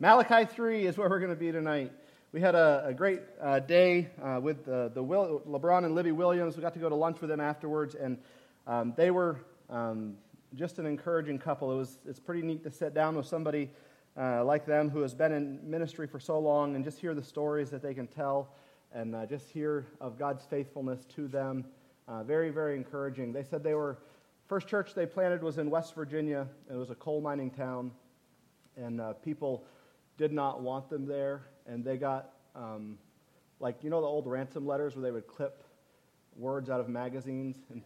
Malachi 3 is where we're going to be tonight. We had a, a great uh, day uh, with the, the Will, LeBron and Libby Williams. We got to go to lunch with them afterwards, and um, they were um, just an encouraging couple. It was, it's pretty neat to sit down with somebody uh, like them who has been in ministry for so long and just hear the stories that they can tell and uh, just hear of God's faithfulness to them. Uh, very, very encouraging. They said they were, first church they planted was in West Virginia. It was a coal mining town, and uh, people did not want them there, and they got, um, like, you know, the old ransom letters where they would clip words out of magazines? And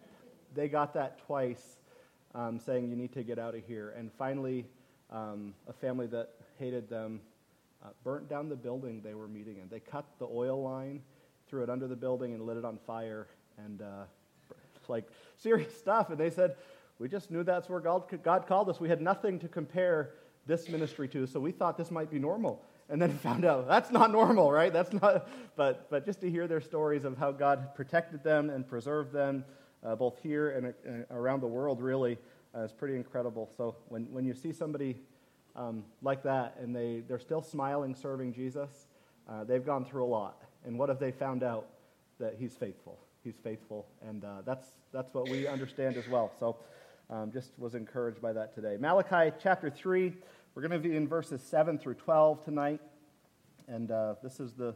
they got that twice um, saying, you need to get out of here. And finally, um, a family that hated them uh, burnt down the building they were meeting in. They cut the oil line, threw it under the building, and lit it on fire. And, uh, like, serious stuff. And they said, we just knew that's where God, God called us. We had nothing to compare this ministry to. So we thought this might be normal. And then found out that's not normal, right? That's not, but, but just to hear their stories of how God protected them and preserved them, uh, both here and uh, around the world, really, uh, is pretty incredible. So when, when you see somebody um, like that and they, they're still smiling, serving Jesus, uh, they've gone through a lot. And what have they found out? That He's faithful. He's faithful. And uh, that's, that's what we understand as well. So um, just was encouraged by that today. Malachi chapter 3, we're going to be in verses 7 through 12 tonight. And uh, this is the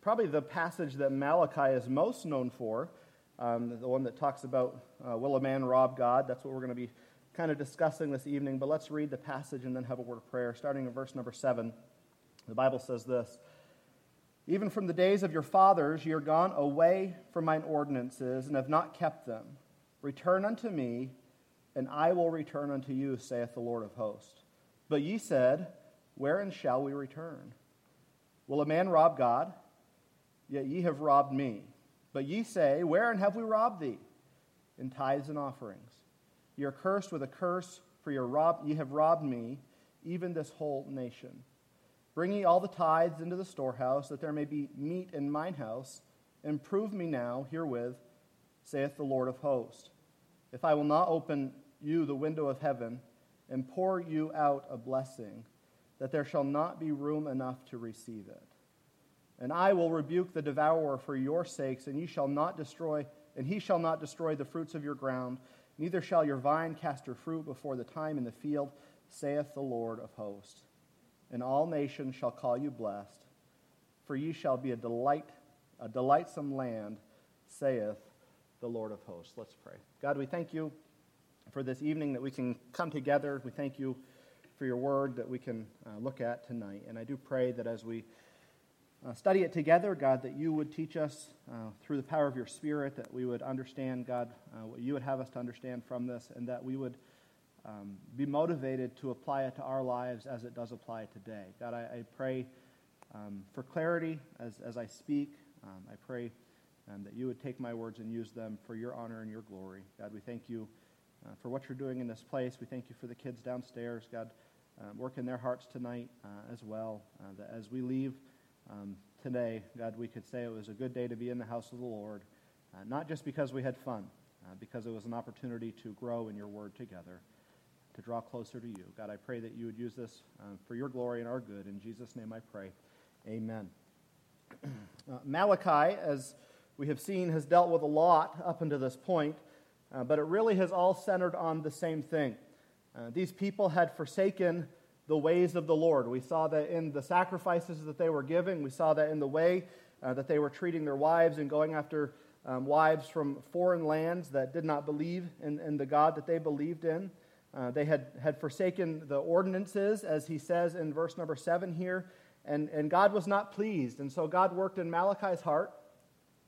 probably the passage that Malachi is most known for, um, the one that talks about uh, will a man rob God? That's what we're going to be kind of discussing this evening. But let's read the passage and then have a word of prayer. Starting in verse number 7, the Bible says this Even from the days of your fathers, ye are gone away from mine ordinances and have not kept them. Return unto me and I will return unto you, saith the Lord of hosts. But ye said, Wherein shall we return? Will a man rob God? Yet ye have robbed me. But ye say, Wherein have we robbed thee? In tithes and offerings. Ye are cursed with a curse, for ye, rob- ye have robbed me, even this whole nation. Bring ye all the tithes into the storehouse, that there may be meat in mine house, and prove me now herewith, saith the Lord of hosts. If I will not open you the window of heaven and pour you out a blessing, that there shall not be room enough to receive it. And I will rebuke the devourer for your sakes, and ye shall not destroy, and he shall not destroy the fruits of your ground, neither shall your vine cast her fruit before the time in the field, saith the Lord of hosts. And all nations shall call you blessed, for ye shall be a delight, a delightsome land, saith the Lord of hosts. Let's pray. God, we thank you for this evening that we can come together. We thank you for your word that we can uh, look at tonight. And I do pray that as we uh, study it together, God, that you would teach us uh, through the power of your Spirit, that we would understand, God, uh, what you would have us to understand from this, and that we would um, be motivated to apply it to our lives as it does apply today. God, I, I pray um, for clarity as, as I speak. Um, I pray um, that you would take my words and use them for your honor and your glory. God, we thank you uh, for what you're doing in this place. We thank you for the kids downstairs. God, uh, work in their hearts tonight uh, as well. Uh, that as we leave um, today, God, we could say it was a good day to be in the house of the Lord, uh, not just because we had fun, because it was an opportunity to grow in your word together, to draw closer to you. God, I pray that you would use this for your glory and our good. In Jesus' name I pray. Amen. Malachi, as we have seen, has dealt with a lot up until this point. Uh, but it really has all centered on the same thing. Uh, these people had forsaken the ways of the Lord. We saw that in the sacrifices that they were giving, we saw that in the way uh, that they were treating their wives and going after um, wives from foreign lands that did not believe in, in the God that they believed in. Uh, they had, had forsaken the ordinances, as he says in verse number seven here, and, and God was not pleased. And so God worked in Malachi's heart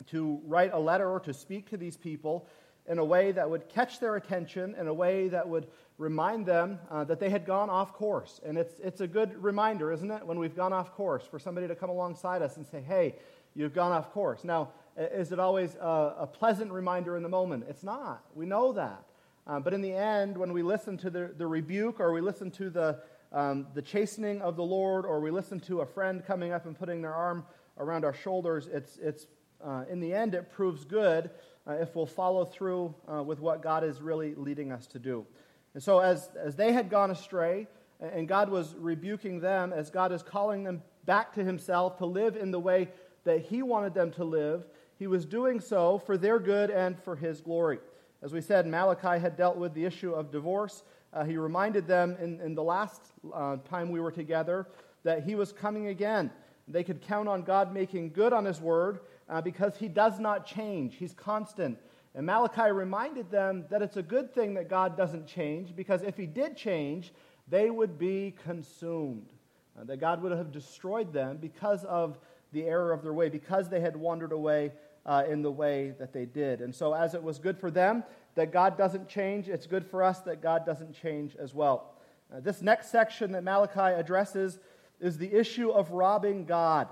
to write a letter or to speak to these people in a way that would catch their attention, in a way that would remind them uh, that they had gone off course. And it's, it's a good reminder, isn't it, when we've gone off course, for somebody to come alongside us and say, hey, you've gone off course. Now, is it always a, a pleasant reminder in the moment? It's not. We know that. Uh, but in the end, when we listen to the, the rebuke or we listen to the, um, the chastening of the Lord or we listen to a friend coming up and putting their arm around our shoulders, it's, it's, uh, in the end, it proves good uh, if we'll follow through uh, with what God is really leading us to do. And so, as, as they had gone astray, and God was rebuking them as God is calling them back to Himself to live in the way that He wanted them to live. He was doing so for their good and for His glory. As we said, Malachi had dealt with the issue of divorce. Uh, he reminded them in, in the last uh, time we were together that He was coming again. They could count on God making good on His word uh, because He does not change, He's constant. And Malachi reminded them that it's a good thing that God doesn't change because if He did change, they would be consumed. Uh, that God would have destroyed them because of the error of their way, because they had wandered away uh, in the way that they did. And so, as it was good for them that God doesn't change, it's good for us that God doesn't change as well. Uh, this next section that Malachi addresses is the issue of robbing God.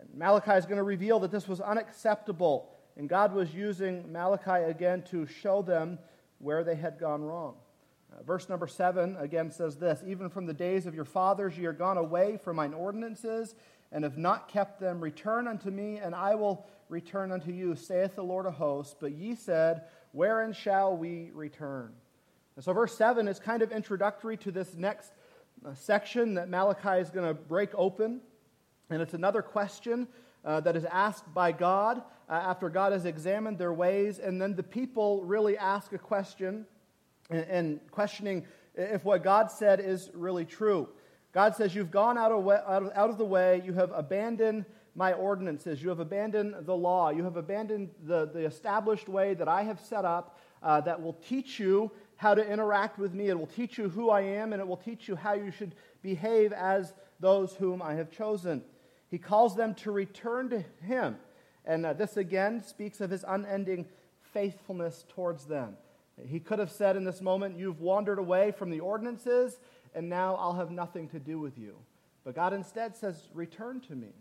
And Malachi is going to reveal that this was unacceptable, and God was using Malachi again to show them where they had gone wrong. Uh, verse number seven again says this Even from the days of your fathers ye are gone away from mine ordinances, and have not kept them. Return unto me, and I will return unto you, saith the Lord of hosts. But ye said, Wherein shall we return? And so, verse 7 is kind of introductory to this next uh, section that Malachi is going to break open. And it's another question uh, that is asked by God uh, after God has examined their ways. And then the people really ask a question and, and questioning if what God said is really true. God says, You've gone out of, way, out, of, out of, the way, you have abandoned my ordinances, you have abandoned the law, you have abandoned the, the established way that I have set up uh, that will teach you how to interact with me. It will teach you who I am, and it will teach you how you should behave as those whom I have chosen. He calls them to return to Him. And uh, this again speaks of His unending faithfulness towards them. He could have said in this moment, You've wandered away from the ordinances, and now I'll have nothing to do with you. But God instead says, Return to me.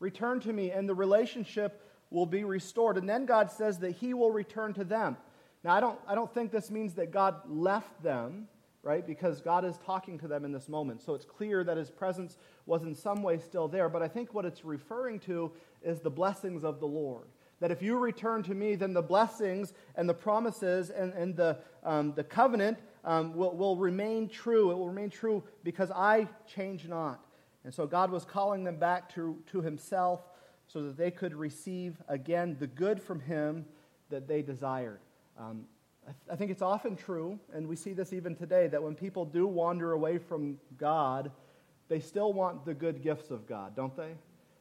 Return to me, and the relationship will be restored. And then God says that He will return to them. Now, I don't, I don't think this means that God left them, right? Because God is talking to them in this moment. So it's clear that His presence was in some way still there. But I think what it's referring to is the blessings of the Lord that if you return to me, then the blessings and the promises and, and the, um, the covenant um, will, will remain true. It will remain true because I change not. And so God was calling them back to, to Himself so that they could receive again the good from Him that they desired. Um, I, th- I think it's often true, and we see this even today, that when people do wander away from God, they still want the good gifts of God, don't they?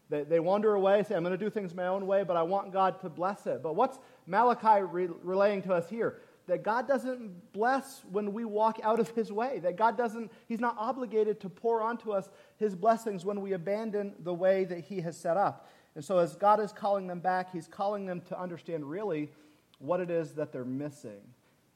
They, they wander away, say, I'm going to do things my own way, but I want God to bless it. But what's Malachi re- relaying to us here? That God doesn't bless when we walk out of his way. That God doesn't, he's not obligated to pour onto us his blessings when we abandon the way that he has set up. And so, as God is calling them back, he's calling them to understand really what it is that they're missing.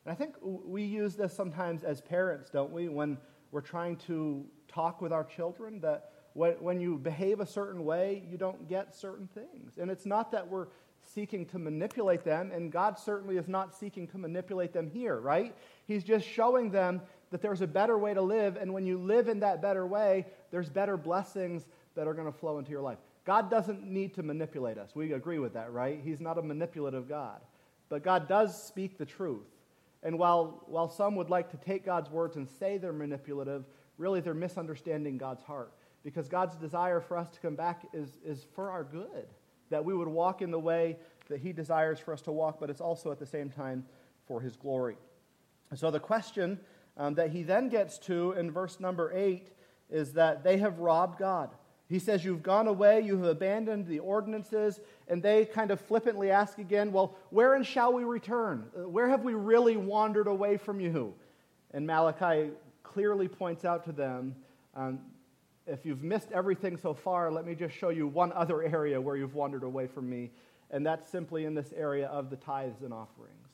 And I think we use this sometimes as parents, don't we, when we're trying to talk with our children, that when, when you behave a certain way, you don't get certain things. And it's not that we're seeking to manipulate them, and God certainly is not seeking to manipulate them here, right? He's just showing them that there's a better way to live, and when you live in that better way, there's better blessings that are going to flow into your life. God doesn't need to manipulate us. We agree with that, right? He's not a manipulative God. But God does speak the truth. And while, while some would like to take God's words and say they're manipulative, really they're misunderstanding God's heart because God's desire for us to come back is, is for our good, that we would walk in the way that He desires for us to walk, but it's also at the same time for His glory. so the question um, that he then gets to in verse number 8 is that they have robbed God. He says, You've gone away, you have abandoned the ordinances, and they kind of flippantly ask again, Well, wherein shall we return? Uh, where have we really wandered away from you? And Malachi clearly points out to them um, if you've missed everything so far, let me just show you one other area where you've wandered away from me, and that's simply in this area of the tithes and offerings.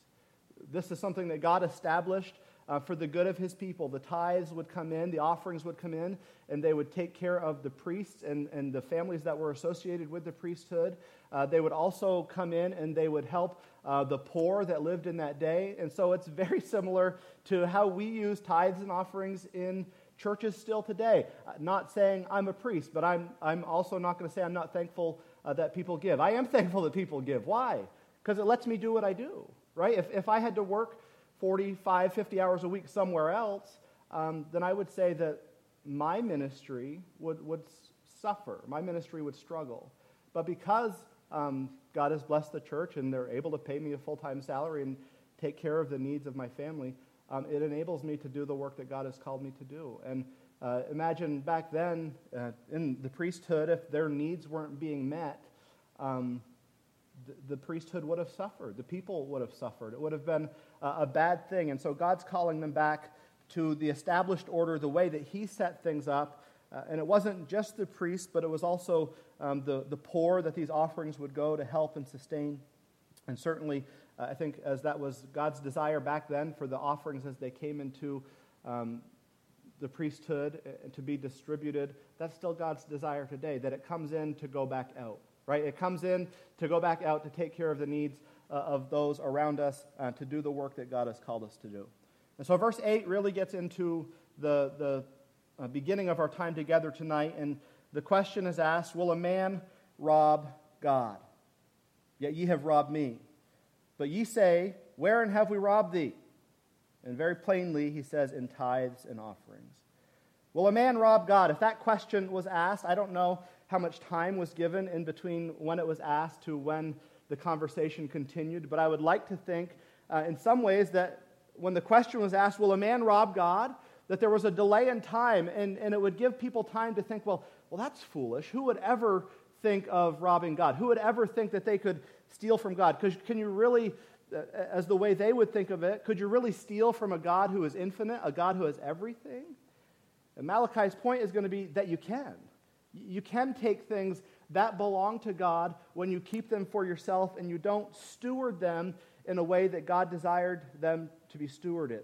This is something that God established uh, for the good of his people. The tithes would come in, the offerings would come in, and they would take care of the priests and, and the families that were associated with the priesthood. Uh, they would also come in and they would help uh, the poor that lived in that day. And so it's very similar to how we use tithes and offerings in churches still today. Uh, not saying I'm a priest, but I'm, I'm also not going to say I'm not thankful uh, that people give. I am thankful that people give. Why? Because it lets me do what I do, right? If, if I had to work 45, 50 hours a week somewhere else, um, then I would say that my ministry would, would suffer, my ministry would struggle. But because um, God has blessed the church and they're able to pay me a full time salary and take care of the needs of my family, um, it enables me to do the work that God has called me to do. And uh, imagine back then uh, in the priesthood, if their needs weren't being met, um, the, the, priesthood would have suffered. The people would have suffered. It would have been a bad thing. And so God's calling them back to the established order, the way that He set things up. Uh, and it wasn't just the priests, but it was also um, the, the poor that these offerings would go to help and sustain. And certainly, uh, I think as that was God's desire back then for the offerings as they came into um, the priesthood uh, to be distributed, that's still God's desire today, that it comes in to go back out, right? It comes in to go back out to take care of the needs uh, of those around us, uh, to do the work that God has called us to do. And so verse 8 really gets into the, the uh, beginning of our time together tonight, and the question is asked Will a man rob God? Yet ye have robbed me. But ye say, Wherein have we robbed thee? And very plainly, he says, In tithes and offerings. Will a man rob God? If that question was asked, I don't know how much time was given in between when it was asked to when the conversation continued, but I would like to think uh, in some ways that when the question was asked, Will a man rob God? that there was a delay in time, and, and it would give people time to think, well, well, that's foolish. Who would ever think of robbing God? Who would ever think that they could steal from God? Because can you really, uh, as the way they would think of it, could you really steal from a God who is infinite, a God who has everything? And Malachi's point is going to be that you can. You can take things that belong to God when you keep them for yourself and you don't steward them in a way that God desired them to be stewarded.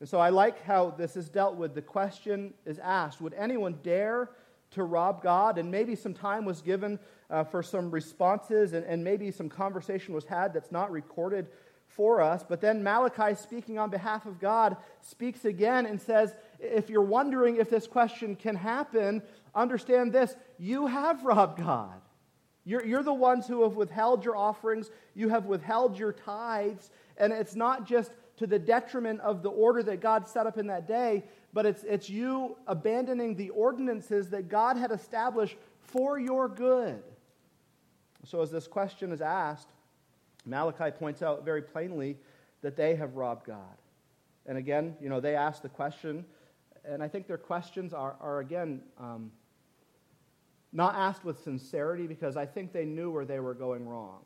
And so I like how this is dealt with. The question is asked Would anyone dare to rob God? And maybe some time was given uh, for some responses, and, and maybe some conversation was had that's not recorded for us. But then Malachi, speaking on behalf of God, speaks again and says, If you're wondering if this question can happen, understand this you have robbed God. You're, you're the ones who have withheld your offerings, you have withheld your tithes, and it's not just to the detriment of the order that God set up in that day, but it's, it's you abandoning the ordinances that God had established for your good. So, as this question is asked, Malachi points out very plainly that they have robbed God. And again, you know, they ask the question, and I think their questions are, are again, um, not asked with sincerity because I think they knew where they were going wrong.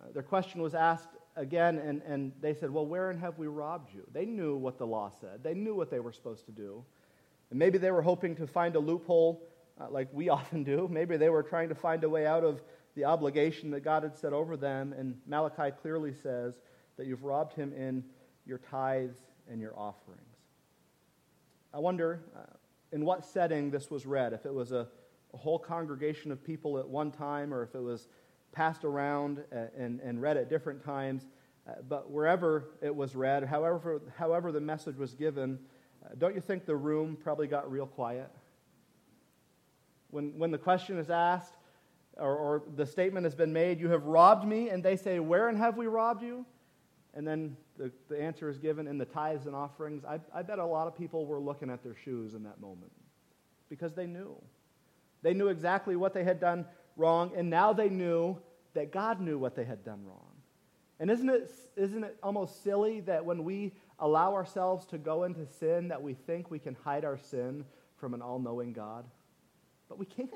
Uh, their question was asked again, and, and they said, Well, wherein have we robbed you? They knew what the law said, they knew what they were supposed to do. And maybe they were hoping to find a loophole uh, like we often do. Maybe they were trying to find a way out of the obligation that God had set over them. And Malachi clearly says that you've robbed him in your tithes and your offerings. I wonder uh, in what setting this was read, if it was a, a whole congregation of people at one time or if it was passed around uh, and, and read at different times. Uh, but wherever it was read, however, however the message was given, uh, don't you think the room probably got real quiet? When, when the question is asked, or, or the statement has been made, You have robbed me, and they say, Wherein have we robbed you? And then the, the answer is given in the tithes and offerings. I, I bet a lot of people were looking at their shoes in that moment because they knew. They knew exactly what they had done wrong, and now they knew that God knew what they had done wrong. And isn't it, isn't it almost silly that when we allow ourselves to go into sin, that we think we can hide our sin from an all knowing God? But we can't.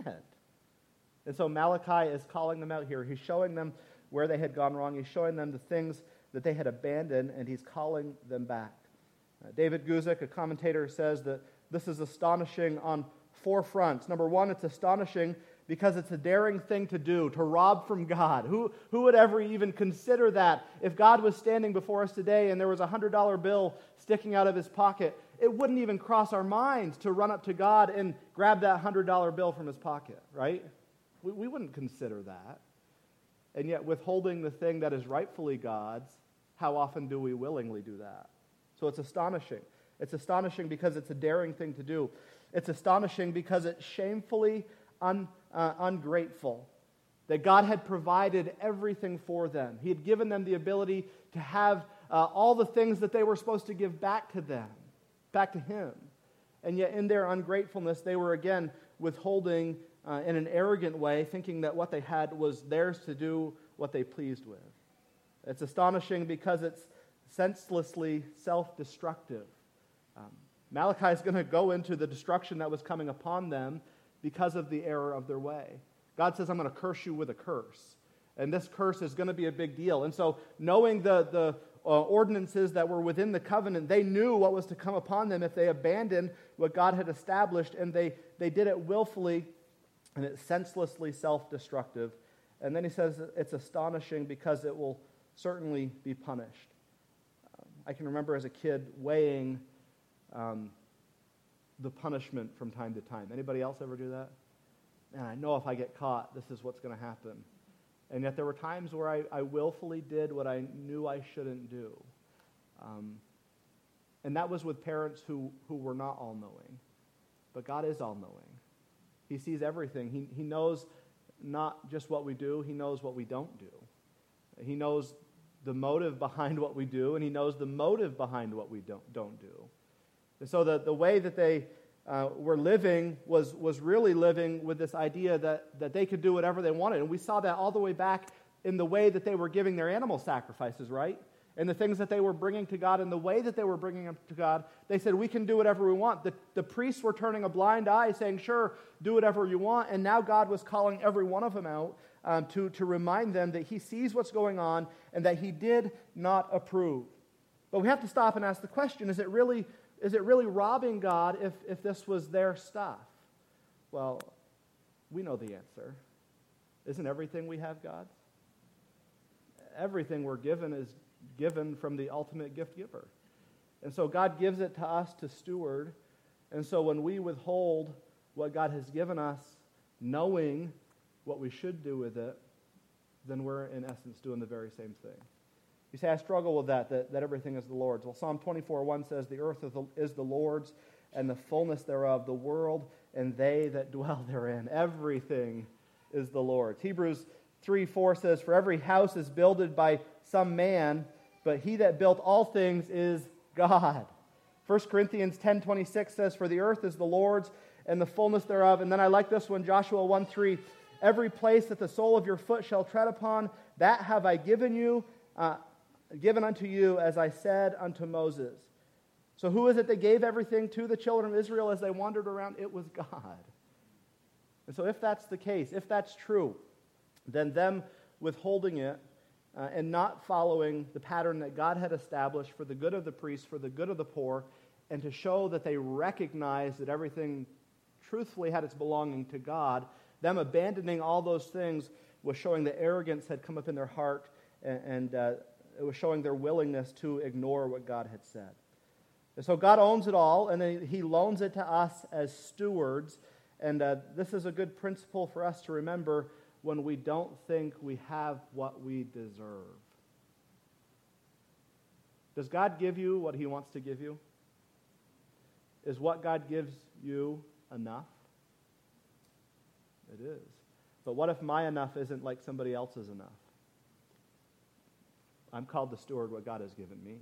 And so Malachi is calling them out here. He's showing them where they had gone wrong, he's showing them the things that they had abandoned, and he's calling them back. Uh, David Guzik, a commentator, says that this is astonishing on four fronts. Number one, it's astonishing because it's a daring thing to do, to rob from God. Who, who would ever even consider that? If God was standing before us today and there was a $100 bill sticking out of his pocket, it wouldn't even cross our minds to run up to God and grab that $100 bill from his pocket, right? We, we wouldn't consider that. And yet, withholding the thing that is rightfully God's, how often do we willingly do that? So it's astonishing. It's astonishing because it's a daring thing to do. It's astonishing because it's shamefully un, uh, ungrateful. That God had provided everything for them. He had given them the ability to have uh, all the things that they were supposed to give back to them, back to Him. And yet, in their ungratefulness, they were again withholding uh, in an arrogant way, thinking that what they had was theirs to do what they pleased with. It's astonishing because it's senselessly self destructive. Um, Malachi is going to go into the destruction that was coming upon them because of the error of their way. God says, I'm going to curse you with a curse. And this curse is going to be a big deal. And so, knowing the, the uh, ordinances that were within the covenant, they knew what was to come upon them if they abandoned what God had established, and they, they did it willfully and it's senselessly self destructive. And then he says it's astonishing because it will certainly be punished. Um, I can remember as a kid weighing um, the punishment from time to time. Anybody else ever do that? And I know if I get caught, this is what's going to happen. And yet there were times where I, I willfully did what I knew I shouldn't do. Um, and that was with parents who, who were not all knowing. But God is all knowing. He sees everything. He, he knows not just what we do, He knows what we don't do. He knows the motive behind what we do, and He knows the motive behind what we don't, don't do. And so the, the way that they uh, were living was, was really living with this idea that, that they could do whatever they wanted. And we saw that all the way back in the way that they were giving their animal sacrifices, right? And the things that they were bringing to God and the way that they were bringing them to God. They said, We can do whatever we want. The, the priests were turning a blind eye, saying, Sure, do whatever you want. And now God was calling every one of them out um, to, to remind them that He sees what's going on and that He did not approve. But we have to stop and ask the question is it really is it really robbing God if, if this was their stuff? Well, we know the answer. Isn't everything we have God's? Everything we're given is given from the ultimate gift giver. And so God gives it to us to steward. And so when we withhold what God has given us, knowing what we should do with it, then we're in essence doing the very same thing. You say, I struggle with that, that, that everything is the Lord's. Well, Psalm 24 1 says, The earth is the, Lord's, and the fullness thereof, the world, and they that dwell therein. Everything is the Lord's. Hebrews 3 4 says, For every house is builded by some man, but he that built all things is God. 1 Corinthians 10 26 says, For the earth is the Lord's, and the fullness thereof. And then I like this one, Joshua 1 3. Every place that the sole of your foot shall tread upon, that have I given you. Uh, given unto you as I said unto Moses. So, who is it that gave everything to the children of Israel as they wandered around? It was God. And so, if that's the case, if that's true, then them withholding it uh, and not following the pattern that God had established for the good of the priests, for the good of the poor, and to show that they recognized that everything truthfully had its belonging to God, them abandoning all those things was showing that arrogance had come up in their heart and, and uh, it was showing their willingness to ignore what God had said. And so God owns it all, and then He loans it to us as stewards. And uh, this is a good principle for us to remember when we don't think we have what we deserve. Does God give you what He wants to give you? Is what God gives you enough? It is. But what if my enough isn't like somebody else's enough? I'm called to steward what God has given me.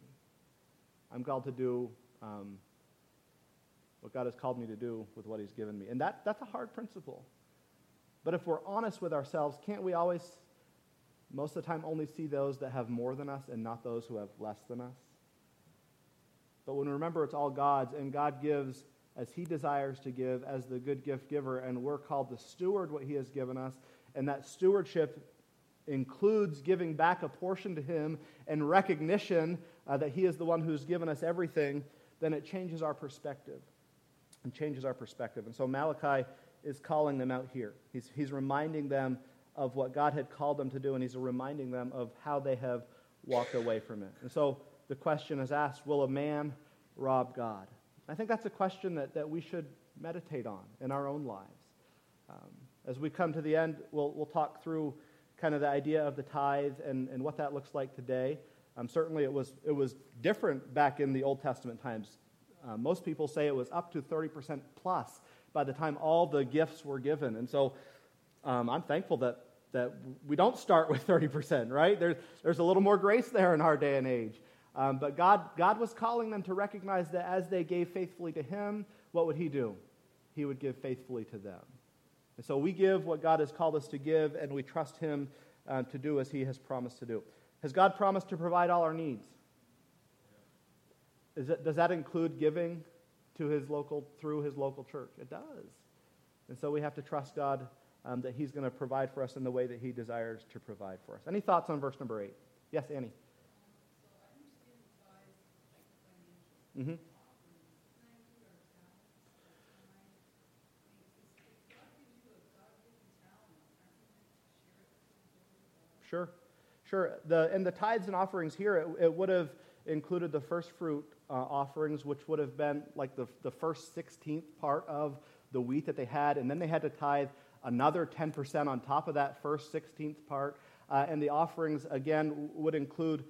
I'm called to do um, what God has called me to do with what He's given me. And that, that's a hard principle. But if we're honest with ourselves, can't we always, most of the time, only see those that have more than us and not those who have less than us? But when we remember it's all God's and God gives as He desires to give as the good gift giver, and we're called to steward what He has given us, and that stewardship includes giving back a portion to Him and recognition uh, that He is the one who's given us everything, then it changes our perspective. And changes our perspective. And so Malachi is calling them out here. He's, he's reminding them of what God had called them to do, and he's reminding them of how they have walked away from it. And so the question is asked Will a man rob God? I think that's a question that, that we should meditate on in our own lives. Um, as we come to the end, we'll, we'll talk through kind of the idea of the tithe and, and what that looks like today. Um, certainly, it was, it was different back in the Old Testament times. Uh, most people say it was up to 30% plus by the time all the gifts were given. And so um, I'm thankful that, that we don't start with 30%, right? There's, there's a little more grace there in our day and age. Um, but God, God was calling them to recognize that as they gave faithfully to Him, what would he do? He would give faithfully to them. And so we give what God has called us to give, and we trust him uh, to do as he has promised to do. Has God promised to provide all our needs? It, does that include giving to his local through his local church? It does. And so we have to trust God um, that he's going to provide for us in the way that he desires to provide for us. Any thoughts on verse number 8? Yes, Annie. Mm-hmm. Sure, sure. The, and the tithes and offerings here, it, it would have included the first fruit uh, offerings, which would have been like the, the first 16th part of the wheat that they had, and then they had to tithe another 10% on top of that first 16th part. Uh, and the offerings, again, would include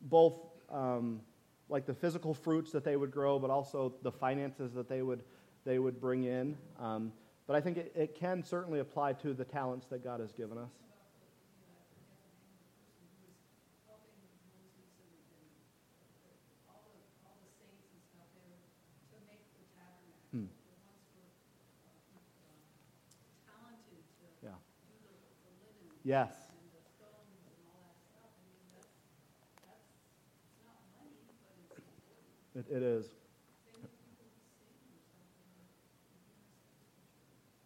both um, like the physical fruits that they would grow, but also the finances that they would, they would bring in. Um, but I think it, it can certainly apply to the talents that God has given us. Yes. It, it is.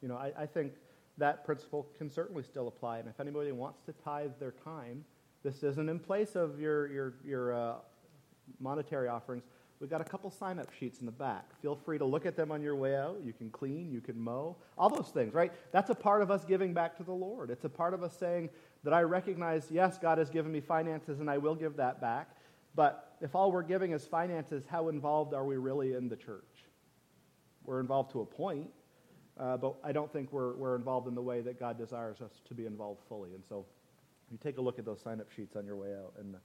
You know, I, I think that principle can certainly still apply. And if anybody wants to tithe their time, this isn't in place of your, your, your uh, monetary offerings. We've got a couple sign up sheets in the back. Feel free to look at them on your way out. You can clean, you can mow, all those things, right? That's a part of us giving back to the Lord. It's a part of us saying that I recognize, yes, God has given me finances and I will give that back. But if all we're giving is finances, how involved are we really in the church? We're involved to a point, uh, but I don't think we're, we're involved in the way that God desires us to be involved fully. And so you take a look at those sign up sheets on your way out. And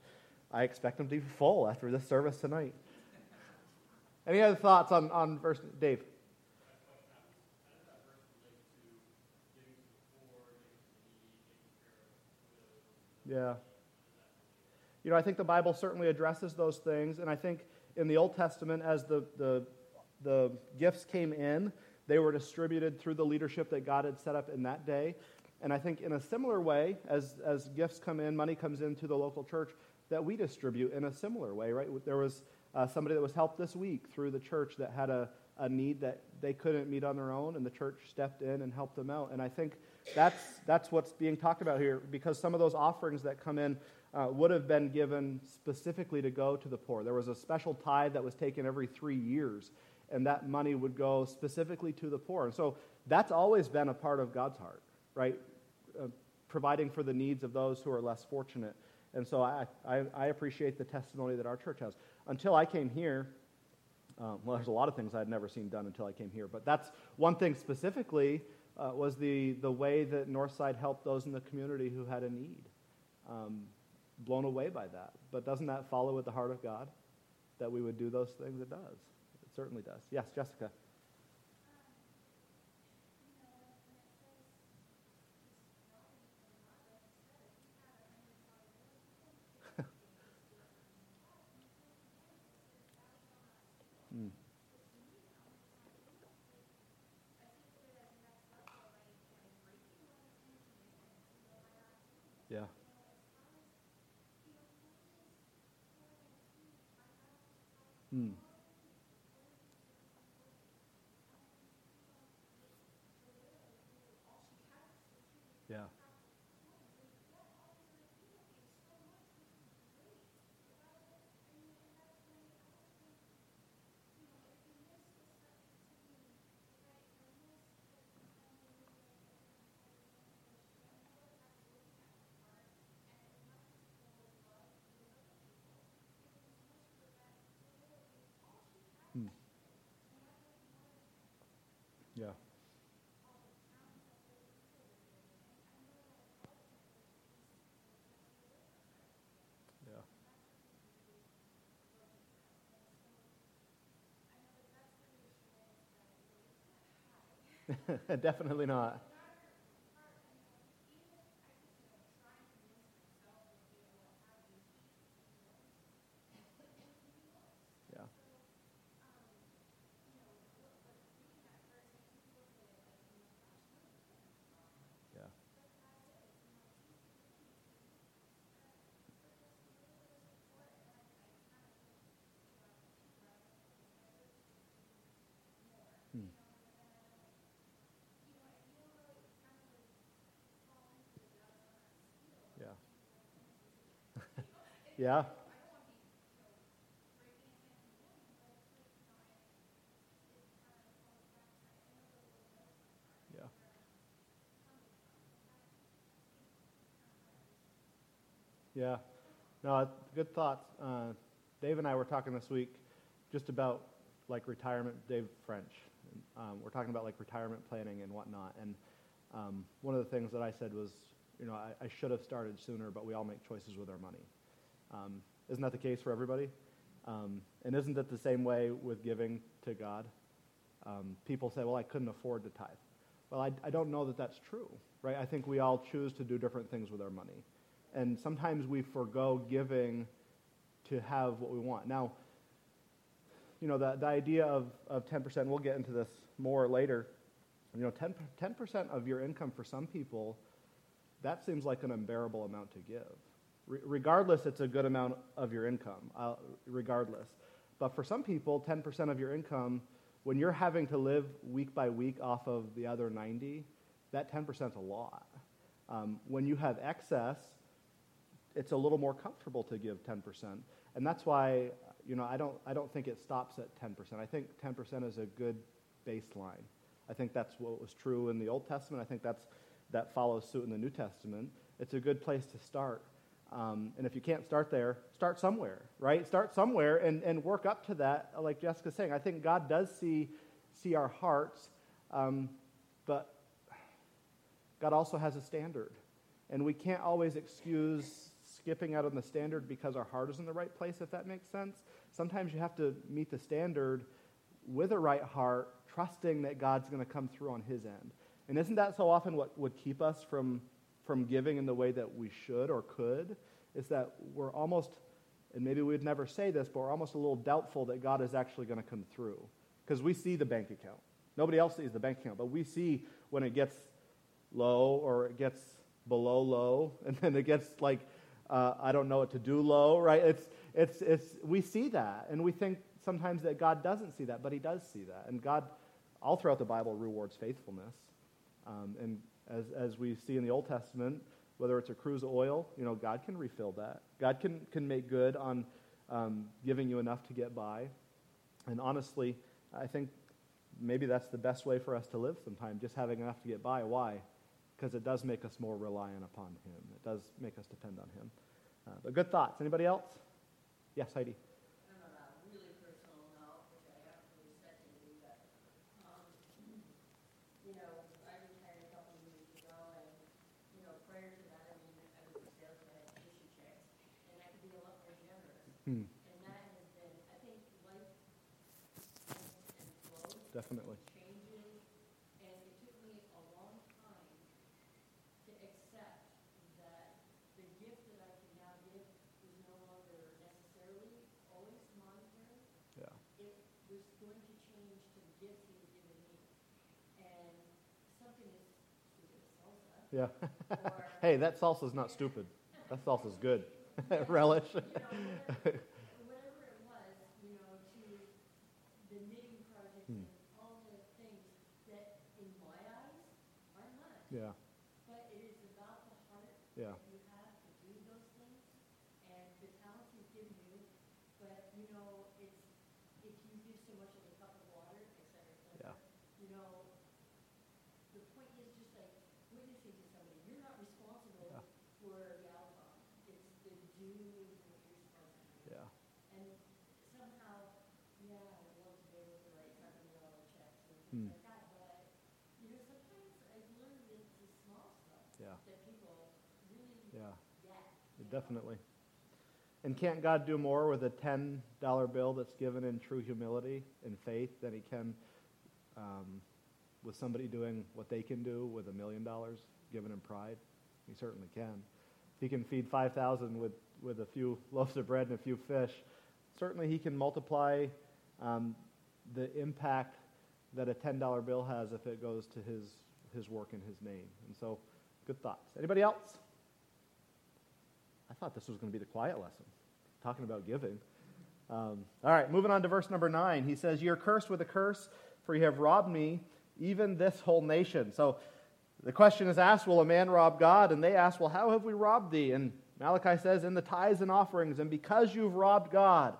I expect them to be full after this service tonight. Any other thoughts on, on verse Dave? Yeah. You know, I think the Bible certainly addresses those things, and I think in the Old Testament, as the, the, the gifts came in, they were distributed through the leadership that God had set up in that day. And I think in a similar way, as, as gifts come in, money comes into the local church, that we distribute in a similar way, right? There was uh, somebody that was helped this week through the church that had a, a need that they couldn't meet on their own, and the church stepped in and helped them out. And I think that's, that's what's being talked about here because some of those offerings that come in uh, would have been given specifically to go to the poor. There was a special tithe that was taken every three years, and that money would go specifically to the poor. And so that's always been a part of God's heart, right? Uh, providing for the needs of those who are less fortunate. And so I, I, I appreciate the testimony that our church has until I came here, um, well, there's a lot of things I'd never seen done until I came here, but that's one thing specifically uh, was the, the way that Northside helped those in the community who had a need. Um, blown away by that. But doesn't that follow with the heart of God that we would do those things? It does. It certainly does. Yes, Jessica. Hmm. Yeah. Yeah. Yeah. Definitely not. Yeah. Yeah. Yeah. No, good thoughts. Uh, Dave and I were talking this week just about like retirement. Dave French. Um, we're talking about like retirement planning and whatnot. And um, one of the things that I said was, you know, I, I, should have started sooner, but we all make choices with our money. Um, isn't that the case for everybody? Um, and isn't it the same way with giving to God? Um, people say, well, I couldn't afford to tithe. Well, I, I don't know that that's true, right? I think we all choose to do different things with our money. And sometimes we forego giving to have what we want. Now, you know, the, the idea of, of 10%, we'll get into this more later. You know, 10, 10% of your income for some people, that seems like an unbearable amount to give. Re- regardless, it's a good amount of your income, uh, regardless. But for some people, 10% of your income, when you're having to live week by week off of the other 90, that 10% is a lot. Um, when you have excess, it's a little more comfortable to give 10%. And that's why you know, I don't, I don't think it stops at 10%. I think 10% is a good baseline. I think that's what was true in the Old Testament. I think that's, that follows suit in the New Testament. It's a good place to start. Um, and if you can't start there, start somewhere, right? Start somewhere and, and work up to that, like Jessica's saying. I think God does see, see our hearts, um, but God also has a standard. And we can't always excuse skipping out on the standard because our heart is in the right place, if that makes sense. Sometimes you have to meet the standard with a right heart, trusting that God's going to come through on his end. And isn't that so often what would keep us from, from giving in the way that we should or could? Is that we're almost, and maybe we'd never say this, but we're almost a little doubtful that God is actually going to come through. Because we see the bank account. Nobody else sees the bank account, but we see when it gets low or it gets below low, and then it gets like uh, I don't know what to do low, right? It's, it's, it's, we see that, and we think sometimes that God doesn't see that, but He does see that. And God, all throughout the Bible, rewards faithfulness. Um, and as, as we see in the Old Testament, whether it's a cruse of oil, you know, God can refill that. God can, can make good on um, giving you enough to get by. And honestly, I think maybe that's the best way for us to live sometimes, just having enough to get by. Why? because it does make us more reliant upon Him. It does make us depend on Him. Uh, but good thoughts. Anybody else? Yes, Heidi. Hmm. And that has been, I think, life and Definitely. Yeah. hey, that salsa is not stupid. That salsa is good. Relish. Yeah. But it is about the heart yeah. you have to do those things and the talents he's given you. But, you know, it's if you give so much of a cup of water, et cetera, et cetera, yeah. you know, the point is just like witnessing to somebody. You're not responsible yeah. for the outcome. It's the doing what you're supposed to do. Yeah. And somehow, yeah, I would love to be able to write something with all the checks and things hmm. like that. But, you know, sometimes I've learned it's the small stuff yeah. that people really yeah. get. Definitely. And can't God do more with a $10 bill that's given in true humility and faith than he can um, with somebody doing what they can do with a million dollars given in pride? He certainly can. He can feed 5,000 with, with a few loaves of bread and a few fish, certainly he can multiply um, the impact that a $10 bill has if it goes to his, his work in his name. And so, good thoughts. Anybody else? I thought this was going to be the quiet lesson, talking about giving. Um, all right, moving on to verse number nine. He says, You're cursed with a curse, for you have robbed me, even this whole nation. So the question is asked, Will a man rob God? And they ask, Well, how have we robbed thee? And Malachi says, in the tithes and offerings, and because you've robbed God,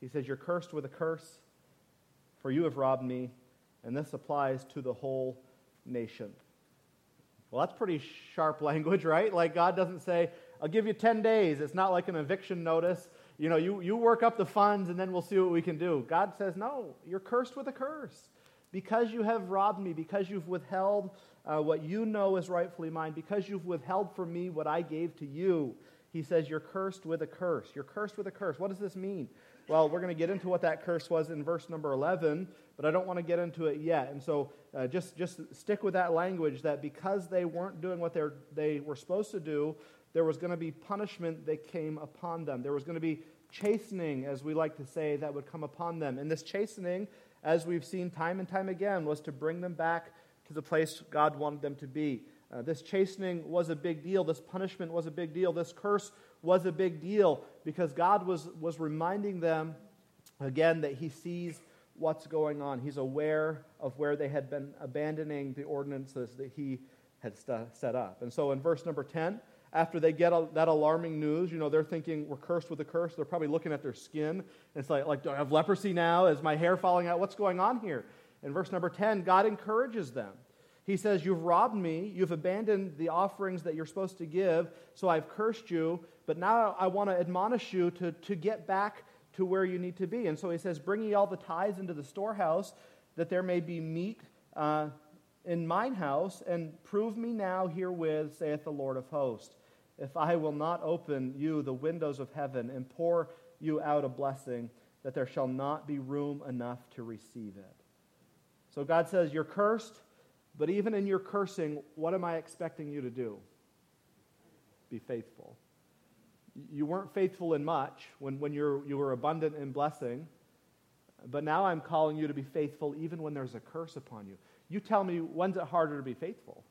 he says, You're cursed with a curse, for you have robbed me. And this applies to the whole nation. Well, that's pretty sharp language, right? Like, God doesn't say, I'll give you 10 days. It's not like an eviction notice. You know, you, you work up the funds and then we'll see what we can do. God says, No, you're cursed with a curse. Because you have robbed me, because you've withheld uh, what you know is rightfully mine, because you've withheld from me what I gave to you, he says, You're cursed with a curse. You're cursed with a curse. What does this mean? Well, we're going to get into what that curse was in verse number 11, but I don't want to get into it yet. And so uh, just, just stick with that language that because they weren't doing what they were supposed to do, there was going to be punishment that came upon them. There was going to be chastening, as we like to say, that would come upon them. And this chastening, as we've seen time and time again, was to bring them back to the place God wanted them to be. Uh, this chastening was a big deal. This punishment was a big deal. This curse was a big deal because God was, was reminding them again that He sees what's going on. He's aware of where they had been abandoning the ordinances that He had st- set up. And so in verse number 10, after they get that alarming news, you know, they're thinking we're cursed with a curse. They're probably looking at their skin. It's like, like, do I have leprosy now? Is my hair falling out? What's going on here? In verse number 10, God encourages them. He says, You've robbed me. You've abandoned the offerings that you're supposed to give, so I've cursed you. But now I want to admonish you to, to get back to where you need to be. And so he says, Bring ye all the tithes into the storehouse, that there may be meat uh, in mine house, and prove me now herewith, saith the Lord of hosts, if I will not open you the windows of heaven and pour you out a blessing, that there shall not be room enough to receive it. So God says, You're cursed. But even in your cursing, what am I expecting you to do? Be faithful. You weren't faithful in much when, when you're, you were abundant in blessing, but now I'm calling you to be faithful even when there's a curse upon you. You tell me, when's it harder to be faithful?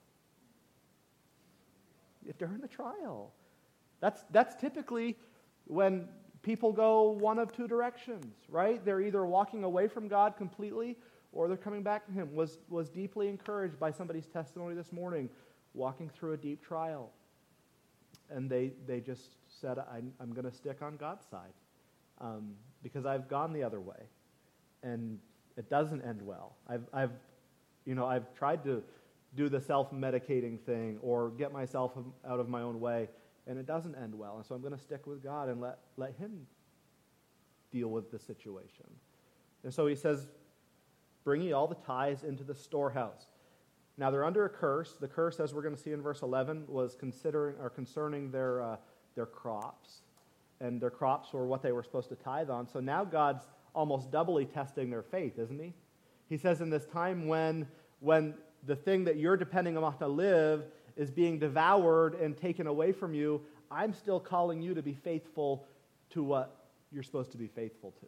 If during the trial. That's, that's typically when people go one of two directions, right? They're either walking away from God completely or they're coming back to him, was, was deeply encouraged by somebody's testimony this morning, walking through a deep trial. And they, they just said, I'm, I'm going to stick on God's side um, because I've gone the other way. And it doesn't end well. I've, I've, you know, I've tried to do the self-medicating thing or get myself out of my own way, and it doesn't end well. And so I'm going to stick with God and let, let him deal with the situation. And so he says, Bring bringing all the tithes into the storehouse. Now they're under a curse. The curse, as we're going to see in verse 11, was considering or concerning their, uh, their crops. And their crops were what they were supposed to tithe on. So now God's almost doubly testing their faith, isn't he? He says, in this time when, when the thing that you're depending on to live is being devoured and taken away from you, I'm still calling you to be faithful to what you're supposed to be faithful to.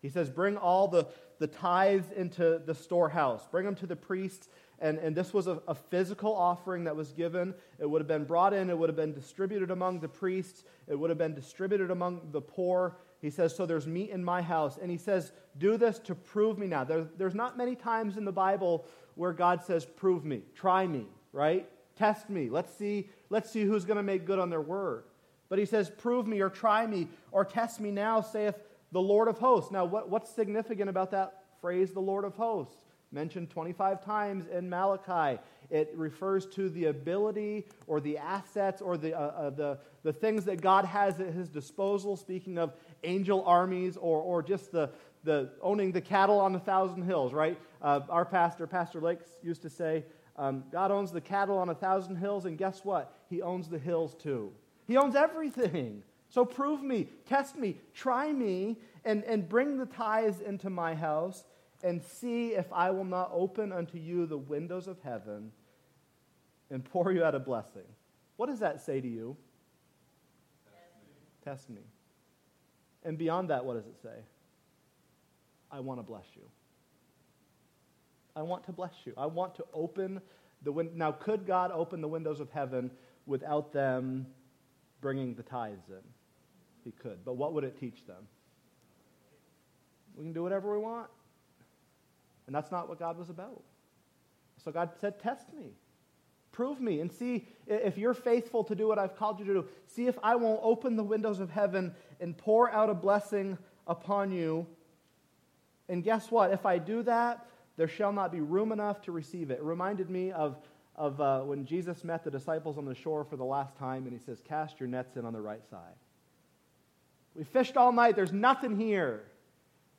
He says, Bring all the, the tithes into the storehouse, bring them to the priests. And, and this was a, a physical offering that was given. It would have been brought in, it would have been distributed among the priests, it would have been distributed among the poor. He says, So there's meat in my house. And he says, Do this to prove me now. There, there's not many times in the Bible where God says, Prove me, try me, right? Test me. Let's see, let's see who's going to make good on their word. But he says, Prove me or try me or test me now, saith the Lord of hosts. Now, what, what's significant about that phrase, the Lord of hosts? Mentioned 25 times in Malachi. It refers to the ability or the assets or the, uh, uh, the, the things that God has at his disposal, speaking of angel armies or, or just the, the owning the cattle on a thousand hills, right? Uh, our pastor, Pastor Lakes, used to say, um, God owns the cattle on a thousand hills, and guess what? He owns the hills too. He owns everything. So prove me, test me, try me, and, and bring the tithes into my house, and see if I will not open unto you the windows of heaven and pour you out a blessing. What does that say to you? Test me. Test me. And beyond that, what does it say? I want to bless you. I want to bless you. I want to open the window. Now, could God open the windows of heaven without them bringing the tithes in? He could. But what would it teach them? We can do whatever we want. And that's not what God was about. So God said, Test me. Prove me and see if you're faithful to do what I've called you to do. See if I won't open the windows of heaven and pour out a blessing upon you. And guess what? If I do that, there shall not be room enough to receive it. It reminded me of, of uh, when Jesus met the disciples on the shore for the last time, and he says, Cast your nets in on the right side. We fished all night, there's nothing here.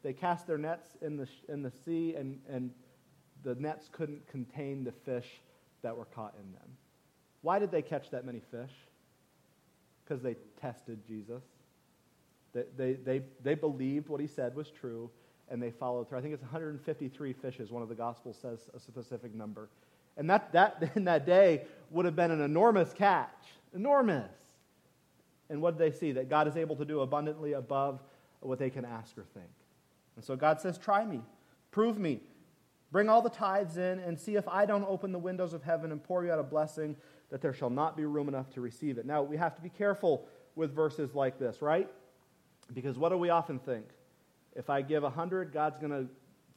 They cast their nets in the, in the sea, and, and the nets couldn't contain the fish that were caught in them. Why did they catch that many fish? Because they tested Jesus. They, they, they, they believed what he said was true, and they followed through. I think it's 153 fishes. One of the Gospels says a specific number. And that, that in that day would have been an enormous catch. Enormous. And what did they see? That God is able to do abundantly above what they can ask or think. And so God says, Try me, prove me, Bring all the tithes in and see if I don't open the windows of heaven and pour you out a blessing that there shall not be room enough to receive it. Now, we have to be careful with verses like this, right? Because what do we often think? If I give a hundred, God's going to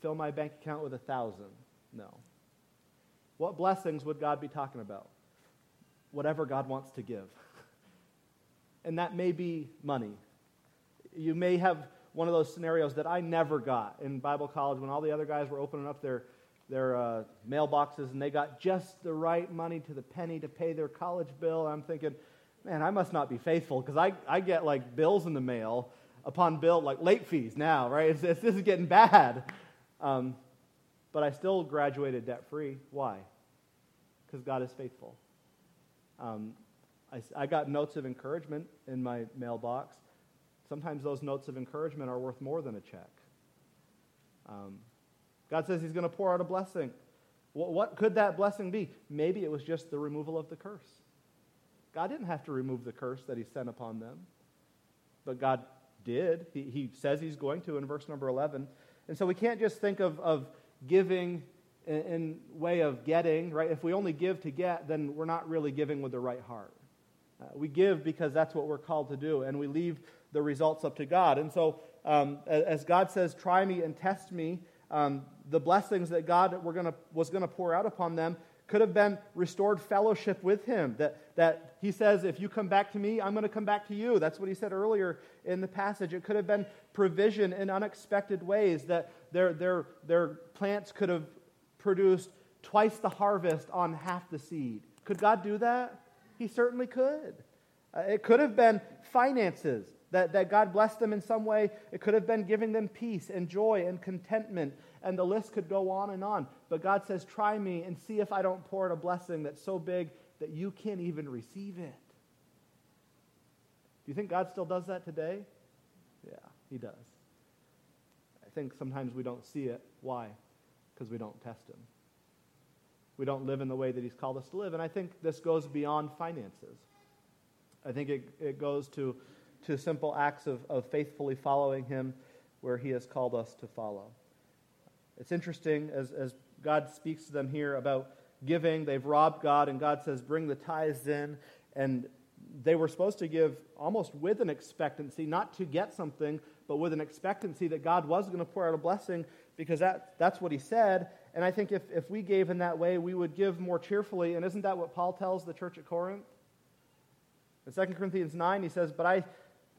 fill my bank account with a thousand. No. What blessings would God be talking about? Whatever God wants to give. and that may be money. You may have one of those scenarios that I never got in Bible college when all the other guys were opening up their, their uh, mailboxes and they got just the right money to the penny to pay their college bill. I'm thinking, man, I must not be faithful because I, I get like bills in the mail upon bill, like late fees now, right? It's, it's, this is getting bad. Um, but I still graduated debt free. Why? Because God is faithful. Um, I, I got notes of encouragement in my mailbox Sometimes those notes of encouragement are worth more than a check. Um, God says He's going to pour out a blessing. What, what could that blessing be? Maybe it was just the removal of the curse. God didn't have to remove the curse that He sent upon them, but God did. He, he says He's going to in verse number 11. And so we can't just think of, of giving in, in way of getting, right? If we only give to get, then we're not really giving with the right heart. Uh, we give because that's what we're called to do, and we leave the results up to God. And so, um, as God says, try me and test me, um, the blessings that God gonna, was going to pour out upon them could have been restored fellowship with Him. That, that He says, if you come back to me, I'm going to come back to you. That's what He said earlier in the passage. It could have been provision in unexpected ways, that their, their, their plants could have produced twice the harvest on half the seed. Could God do that? He certainly could. Uh, it could have been finances that, that God blessed them in some way. It could have been giving them peace and joy and contentment, and the list could go on and on. But God says, Try me and see if I don't pour out a blessing that's so big that you can't even receive it. Do you think God still does that today? Yeah, He does. I think sometimes we don't see it. Why? Because we don't test Him. We don't live in the way that He's called us to live. And I think this goes beyond finances. I think it, it goes to to simple acts of, of faithfully following Him where He has called us to follow. It's interesting as, as God speaks to them here about giving, they've robbed God, and God says, Bring the tithes in. And they were supposed to give almost with an expectancy, not to get something, but with an expectancy that God was going to pour out a blessing because that, that's what He said. And I think if, if we gave in that way, we would give more cheerfully. And isn't that what Paul tells the church at Corinth? In 2 Corinthians 9, he says, But I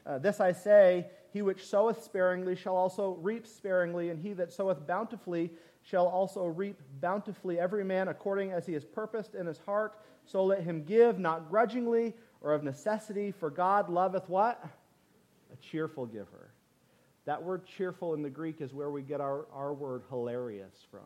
uh, this I say, he which soweth sparingly shall also reap sparingly, and he that soweth bountifully shall also reap bountifully. Every man according as he has purposed in his heart, so let him give, not grudgingly or of necessity, for God loveth what? A cheerful giver. That word cheerful in the Greek is where we get our, our word hilarious from.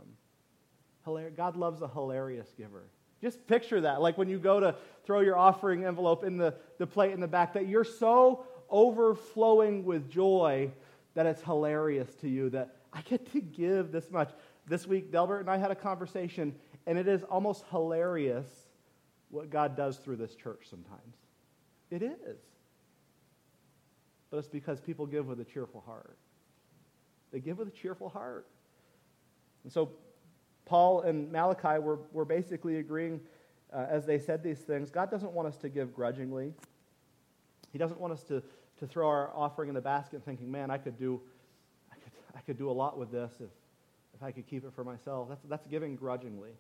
Hilar- God loves a hilarious giver. Just picture that, like when you go to throw your offering envelope in the, the plate in the back, that you're so overflowing with joy that it's hilarious to you that I get to give this much. This week, Delbert and I had a conversation, and it is almost hilarious what God does through this church sometimes. It is. But it's because people give with a cheerful heart. They give with a cheerful heart. And so Paul and Malachi were, were basically agreeing uh, as they said these things. God doesn't want us to give grudgingly. He doesn't want us to, to throw our offering in the basket thinking, man, I could do, I could, I could do a lot with this if, if I could keep it for myself. That's, that's giving grudgingly.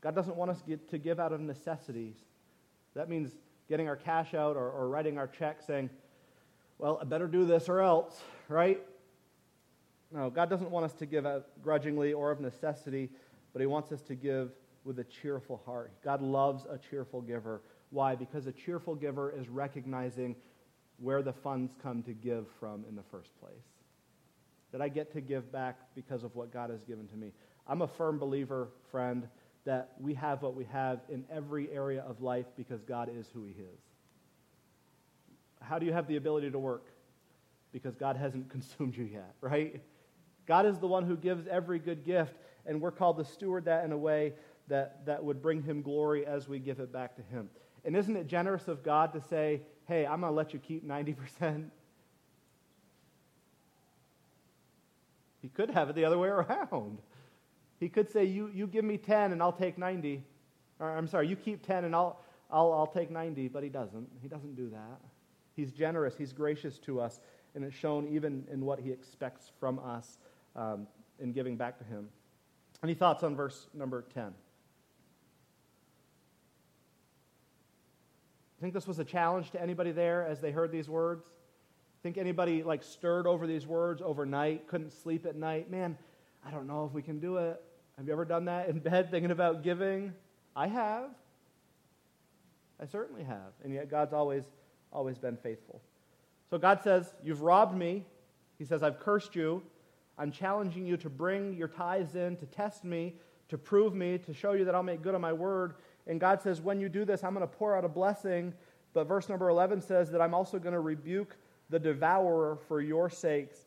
God doesn't want us get, to give out of necessities. That means getting our cash out or, or writing our check saying, well, I better do this or else, right? No, God doesn't want us to give out grudgingly or of necessity, but He wants us to give with a cheerful heart. God loves a cheerful giver. Why? Because a cheerful giver is recognizing where the funds come to give from in the first place. That I get to give back because of what God has given to me. I'm a firm believer, friend, that we have what we have in every area of life because God is who He is. How do you have the ability to work? Because God hasn't consumed you yet, right? God is the one who gives every good gift, and we're called to steward that in a way that, that would bring Him glory as we give it back to Him. And isn't it generous of God to say, hey, I'm going to let you keep 90%? He could have it the other way around. He could say, you, you give me 10 and I'll take 90. Or I'm sorry, you keep 10 and I'll, I'll, I'll take 90, but he doesn't. He doesn't do that. He's generous, he's gracious to us, and it's shown even in what he expects from us um, in giving back to him. Any thoughts on verse number 10? I Think this was a challenge to anybody there as they heard these words? Think anybody like stirred over these words overnight, couldn't sleep at night? Man, I don't know if we can do it. Have you ever done that in bed thinking about giving? I have. I certainly have. And yet God's always always been faithful. So God says, "You've robbed me." He says, "I've cursed you. I'm challenging you to bring your tithes in to test me, to prove me, to show you that I'll make good on my word." And God says, "When you do this, I'm going to pour out a blessing." But verse number 11 says that I'm also going to rebuke the devourer for your sakes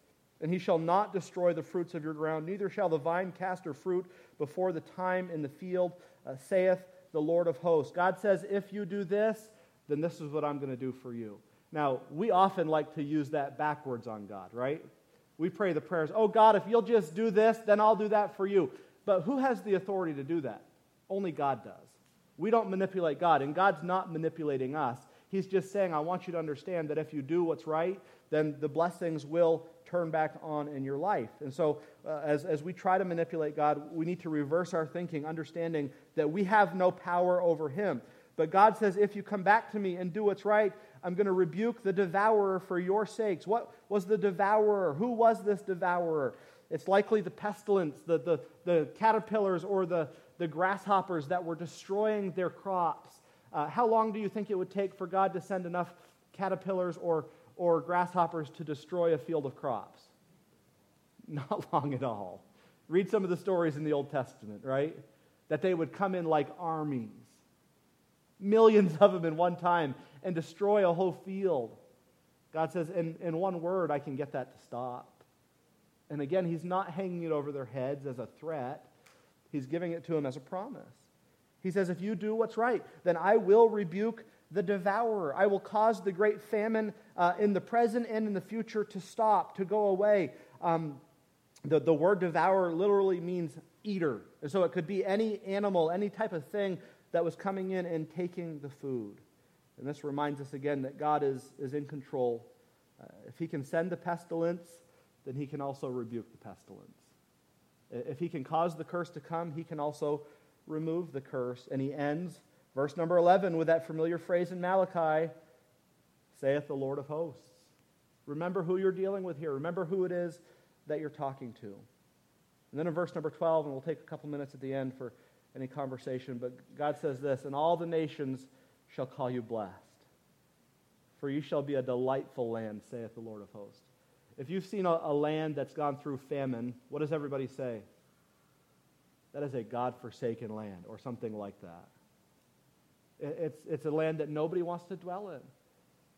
and he shall not destroy the fruits of your ground, neither shall the vine cast her fruit before the time in the field, uh, saith the Lord of hosts. God says, if you do this, then this is what I'm going to do for you. Now, we often like to use that backwards on God, right? We pray the prayers, oh God, if you'll just do this, then I'll do that for you. But who has the authority to do that? Only God does. We don't manipulate God, and God's not manipulating us. He's just saying, I want you to understand that if you do what's right, then the blessings will turn back on in your life. And so, uh, as, as we try to manipulate God, we need to reverse our thinking, understanding that we have no power over Him. But God says, if you come back to me and do what's right, I'm going to rebuke the devourer for your sakes. What was the devourer? Who was this devourer? It's likely the pestilence, the, the, the caterpillars, or the, the grasshoppers that were destroying their crops. Uh, how long do you think it would take for God to send enough caterpillars or or grasshoppers to destroy a field of crops? Not long at all. Read some of the stories in the Old Testament, right? That they would come in like armies, millions of them in one time, and destroy a whole field. God says, in, in one word, I can get that to stop. And again, He's not hanging it over their heads as a threat, He's giving it to them as a promise. He says, If you do what's right, then I will rebuke the devourer. I will cause the great famine uh, in the present and in the future to stop, to go away. Um, the, the word devourer literally means eater. And so it could be any animal, any type of thing that was coming in and taking the food. And this reminds us again that God is, is in control. Uh, if He can send the pestilence, then He can also rebuke the pestilence. If He can cause the curse to come, He can also remove the curse. And He ends Verse number 11 with that familiar phrase in Malachi, saith the Lord of hosts. Remember who you're dealing with here. Remember who it is that you're talking to. And then in verse number 12, and we'll take a couple minutes at the end for any conversation, but God says this, and all the nations shall call you blessed. For you shall be a delightful land, saith the Lord of hosts. If you've seen a, a land that's gone through famine, what does everybody say? That is a God forsaken land, or something like that. It's, it's a land that nobody wants to dwell in.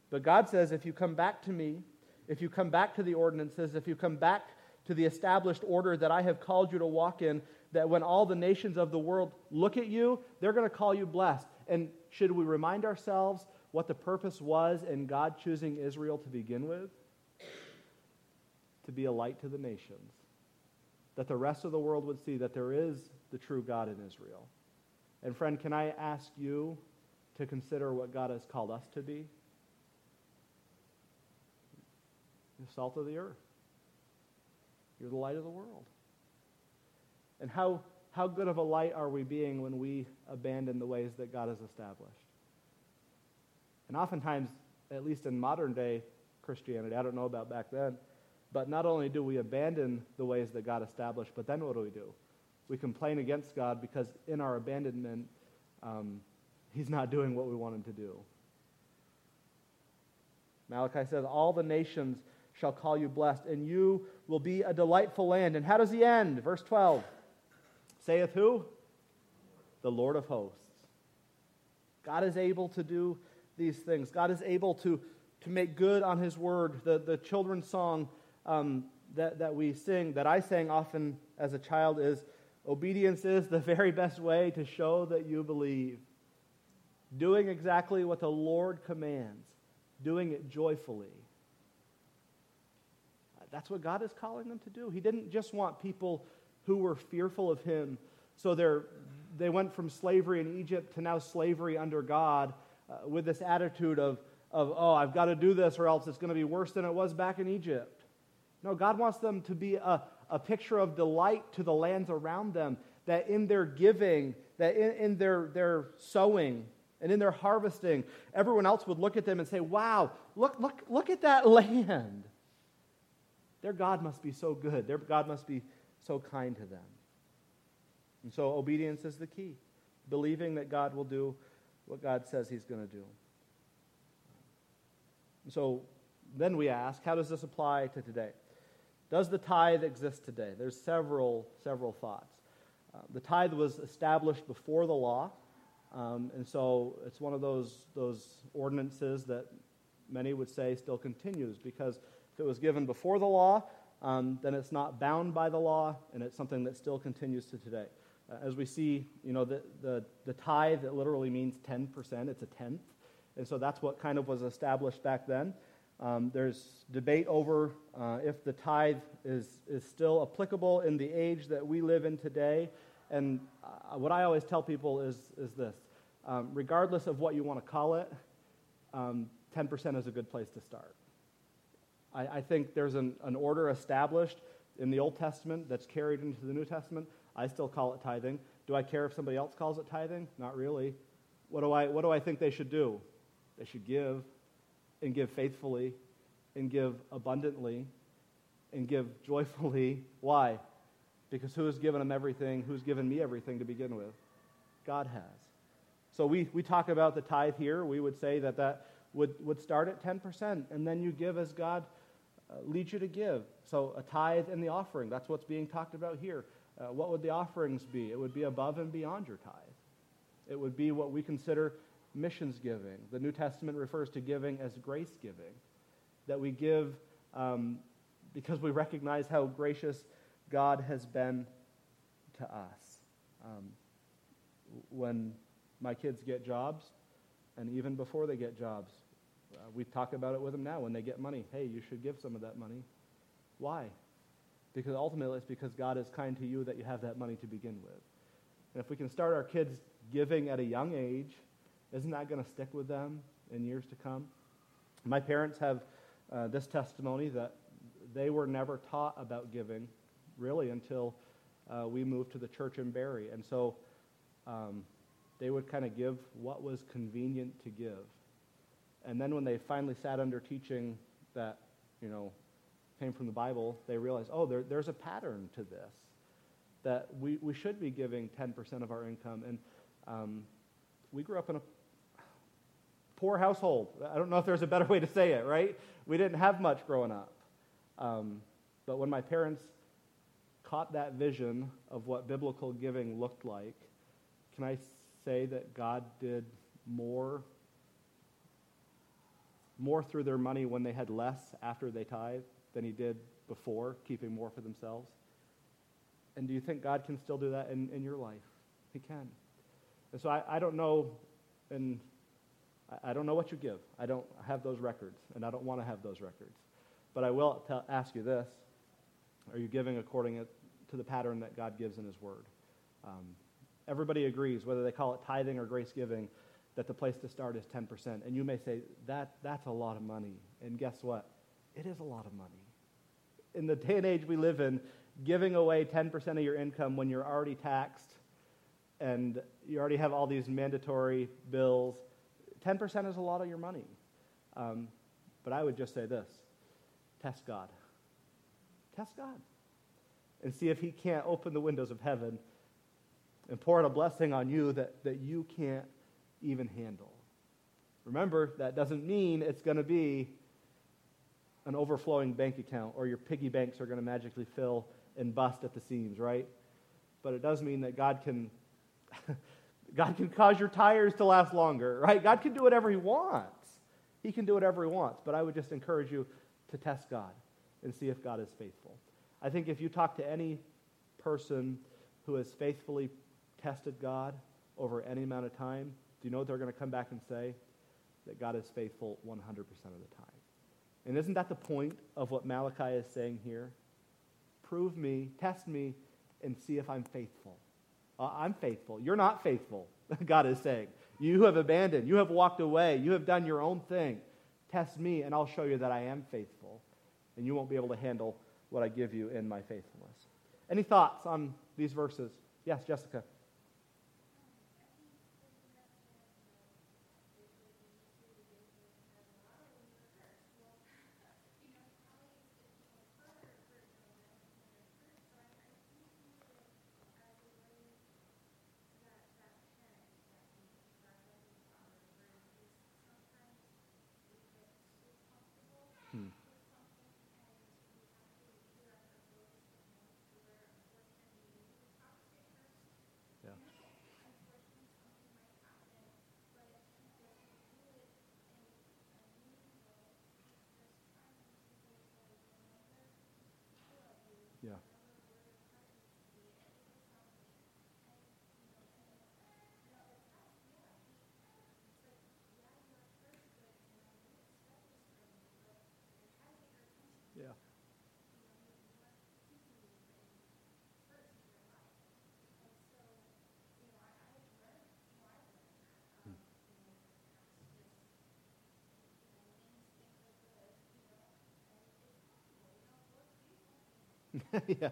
But God says, if you come back to me, if you come back to the ordinances, if you come back to the established order that I have called you to walk in, that when all the nations of the world look at you, they're going to call you blessed. And should we remind ourselves what the purpose was in God choosing Israel to begin with? To be a light to the nations. That the rest of the world would see that there is the true God in Israel. And friend, can I ask you to consider what God has called us to be? The salt of the earth. You're the light of the world. And how how good of a light are we being when we abandon the ways that God has established? And oftentimes, at least in modern day Christianity, I don't know about back then, but not only do we abandon the ways that God established, but then what do we do? We complain against God because in our abandonment, um, He's not doing what we want Him to do. Malachi says, All the nations shall call you blessed, and you will be a delightful land. And how does he end? Verse 12 saith who? The Lord of hosts. God is able to do these things. God is able to, to make good on his word. The, the children's song um, that, that we sing, that I sang often as a child, is Obedience is the very best way to show that you believe. Doing exactly what the Lord commands, doing it joyfully. That's what God is calling them to do. He didn't just want people who were fearful of him. So they're, they went from slavery in Egypt to now slavery under God uh, with this attitude of, of, oh, I've got to do this or else it's going to be worse than it was back in Egypt. No, God wants them to be a, a picture of delight to the lands around them, that in their giving, that in, in their, their sowing, and in their harvesting, everyone else would look at them and say, Wow, look, look, look at that land. Their God must be so good. Their God must be so kind to them. And so obedience is the key. Believing that God will do what God says he's going to do. So then we ask, how does this apply to today? Does the tithe exist today? There's several, several thoughts. Uh, the tithe was established before the law, um, and so it's one of those, those ordinances that many would say still continues because if it was given before the law, um, then it's not bound by the law, and it's something that still continues to today. Uh, as we see, you know, the, the, the tithe, it literally means 10%, it's a tenth. And so that's what kind of was established back then. Um, there's debate over uh, if the tithe is, is still applicable in the age that we live in today. And uh, what I always tell people is, is this um, regardless of what you want to call it, um, 10% is a good place to start. I, I think there's an, an order established in the Old Testament that's carried into the New Testament. I still call it tithing. Do I care if somebody else calls it tithing? Not really. What do I, what do I think they should do? They should give and give faithfully and give abundantly and give joyfully. Why? Because who has given them everything? Who's given me everything to begin with? God has. So we, we talk about the tithe here. We would say that that would, would start at 10%, and then you give as God uh, leads you to give. So a tithe and the offering, that's what's being talked about here. Uh, what would the offerings be? It would be above and beyond your tithe. It would be what we consider missions giving. The New Testament refers to giving as grace giving, that we give um, because we recognize how gracious God has been to us. Um, when my kids get jobs, and even before they get jobs, uh, we talk about it with them now when they get money. Hey, you should give some of that money. Why? Because ultimately it's because God is kind to you that you have that money to begin with. And if we can start our kids giving at a young age, isn't that going to stick with them in years to come? My parents have uh, this testimony that they were never taught about giving, really, until uh, we moved to the church in Barrie. And so um, they would kind of give what was convenient to give. And then when they finally sat under teaching that, you know, came from the Bible, they realized, oh, there, there's a pattern to this, that we, we should be giving 10% of our income. And um, we grew up in a poor household. I don't know if there's a better way to say it, right? We didn't have much growing up. Um, but when my parents caught that vision of what biblical giving looked like, can I say that God did more more through their money when they had less after they tithe than he did before, keeping more for themselves? And do you think God can still do that in, in your life? He can. And so I, I don't know, and I, don't know what you give. I don't have those records, and I don't want to have those records. But I will ask you this Are you giving according to the pattern that God gives in His Word? Um, everybody agrees, whether they call it tithing or grace giving, that the place to start is 10%. And you may say, that, that's a lot of money. And guess what? It is a lot of money. In the day and age we live in, giving away 10% of your income when you're already taxed and you already have all these mandatory bills. 10% is a lot of your money. Um, but I would just say this test God. Test God. And see if He can't open the windows of heaven and pour out a blessing on you that, that you can't even handle. Remember, that doesn't mean it's going to be an overflowing bank account or your piggy banks are going to magically fill and bust at the seams, right? But it does mean that God can God can cause your tires to last longer, right? God can do whatever he wants. He can do whatever he wants, but I would just encourage you to test God and see if God is faithful. I think if you talk to any person who has faithfully tested God over any amount of time, do you know what they're going to come back and say? That God is faithful 100% of the time. And isn't that the point of what Malachi is saying here? Prove me, test me, and see if I'm faithful. Uh, I'm faithful. You're not faithful, God is saying. You have abandoned. You have walked away. You have done your own thing. Test me, and I'll show you that I am faithful. And you won't be able to handle what I give you in my faithfulness. Any thoughts on these verses? Yes, Jessica. Yeah. yeah.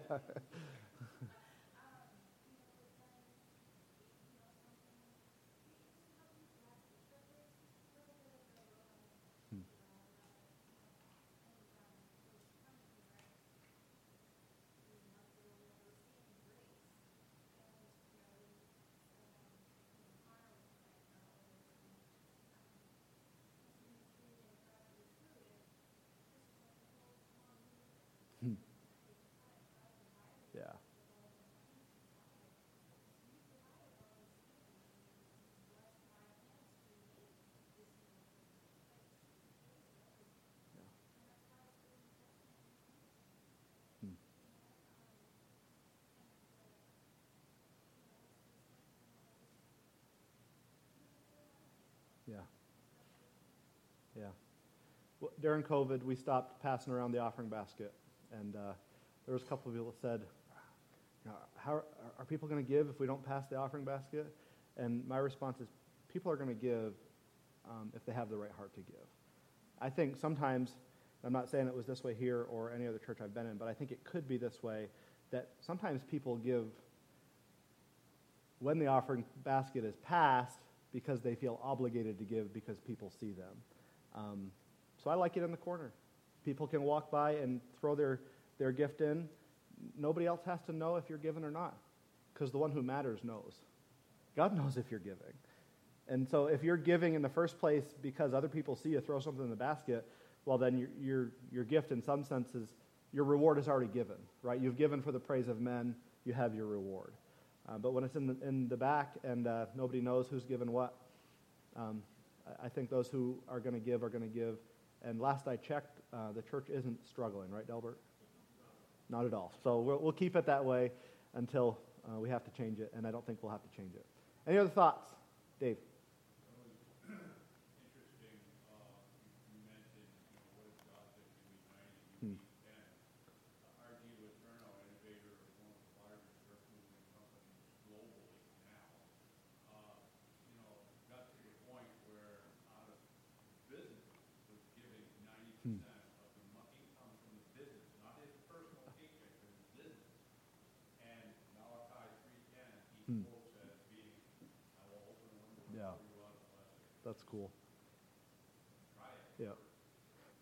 During COVID, we stopped passing around the offering basket, and uh, there was a couple of people that said, you know, "How are, are people going to give if we don't pass the offering basket?" And my response is, people are going to give um, if they have the right heart to give. I think sometimes, I'm not saying it was this way here or any other church I've been in, but I think it could be this way that sometimes people give when the offering basket is passed because they feel obligated to give because people see them. Um, so I like it in the corner. People can walk by and throw their, their gift in. Nobody else has to know if you're giving or not because the one who matters knows. God knows if you're giving. And so if you're giving in the first place because other people see you throw something in the basket, well, then your, your, your gift, in some senses, your reward is already given, right? You've given for the praise of men, you have your reward. Uh, but when it's in the, in the back and uh, nobody knows who's given what, um, I, I think those who are going to give are going to give. And last I checked, uh, the church isn't struggling, right, Delbert? Not at all. So we'll, we'll keep it that way until uh, we have to change it, and I don't think we'll have to change it. Any other thoughts? Dave?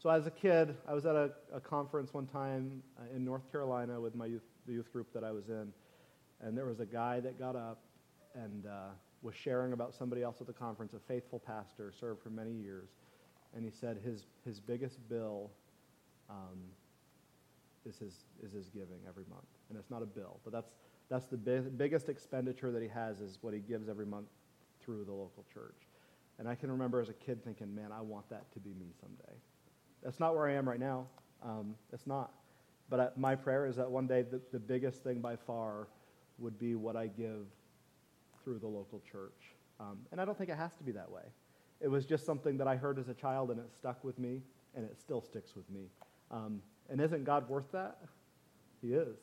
So as a kid, I was at a, a conference one time uh, in North Carolina with my youth, the youth group that I was in, and there was a guy that got up and uh, was sharing about somebody else at the conference, a faithful pastor, served for many years, and he said his his biggest bill um, is his is his giving every month, and it's not a bill, but that's that's the big, biggest expenditure that he has is what he gives every month through the local church. And I can remember as a kid thinking, man, I want that to be me someday. That's not where I am right now. Um, it's not. But I, my prayer is that one day the, the biggest thing by far would be what I give through the local church. Um, and I don't think it has to be that way. It was just something that I heard as a child and it stuck with me, and it still sticks with me. Um, and isn't God worth that? He is.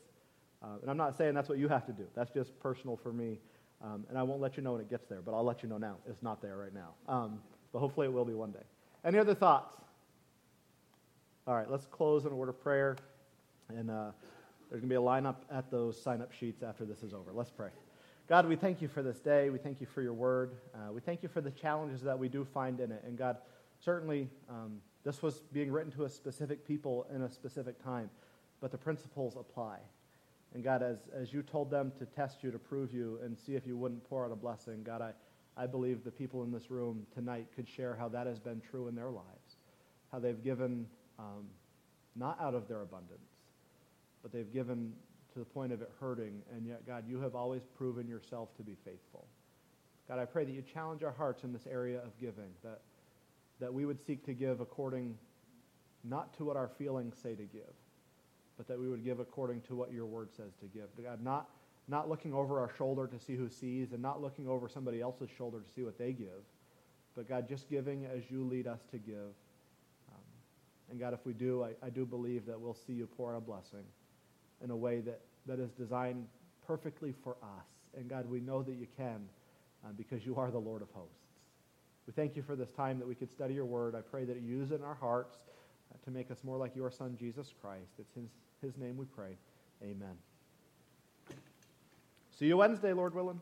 Uh, and I'm not saying that's what you have to do. That's just personal for me. Um, and I won't let you know when it gets there, but I'll let you know now. It's not there right now. Um, but hopefully it will be one day. Any other thoughts? All right, let's close in a word of prayer. And uh, there's going to be a lineup at those sign up sheets after this is over. Let's pray. God, we thank you for this day. We thank you for your word. Uh, we thank you for the challenges that we do find in it. And God, certainly um, this was being written to a specific people in a specific time, but the principles apply. And God, as, as you told them to test you, to prove you, and see if you wouldn't pour out a blessing, God, I, I believe the people in this room tonight could share how that has been true in their lives. How they've given um, not out of their abundance, but they've given to the point of it hurting. And yet, God, you have always proven yourself to be faithful. God, I pray that you challenge our hearts in this area of giving, that, that we would seek to give according not to what our feelings say to give, but that we would give according to what your word says to give. God, not, not looking over our shoulder to see who sees and not looking over somebody else's shoulder to see what they give, but God, just giving as you lead us to give. And God, if we do, I, I do believe that we'll see you pour out a blessing in a way that, that is designed perfectly for us. And God, we know that you can uh, because you are the Lord of hosts. We thank you for this time that we could study your word. I pray that you use it in our hearts uh, to make us more like your son, Jesus Christ. It's his his name we pray. Amen. See you Wednesday, Lord willing.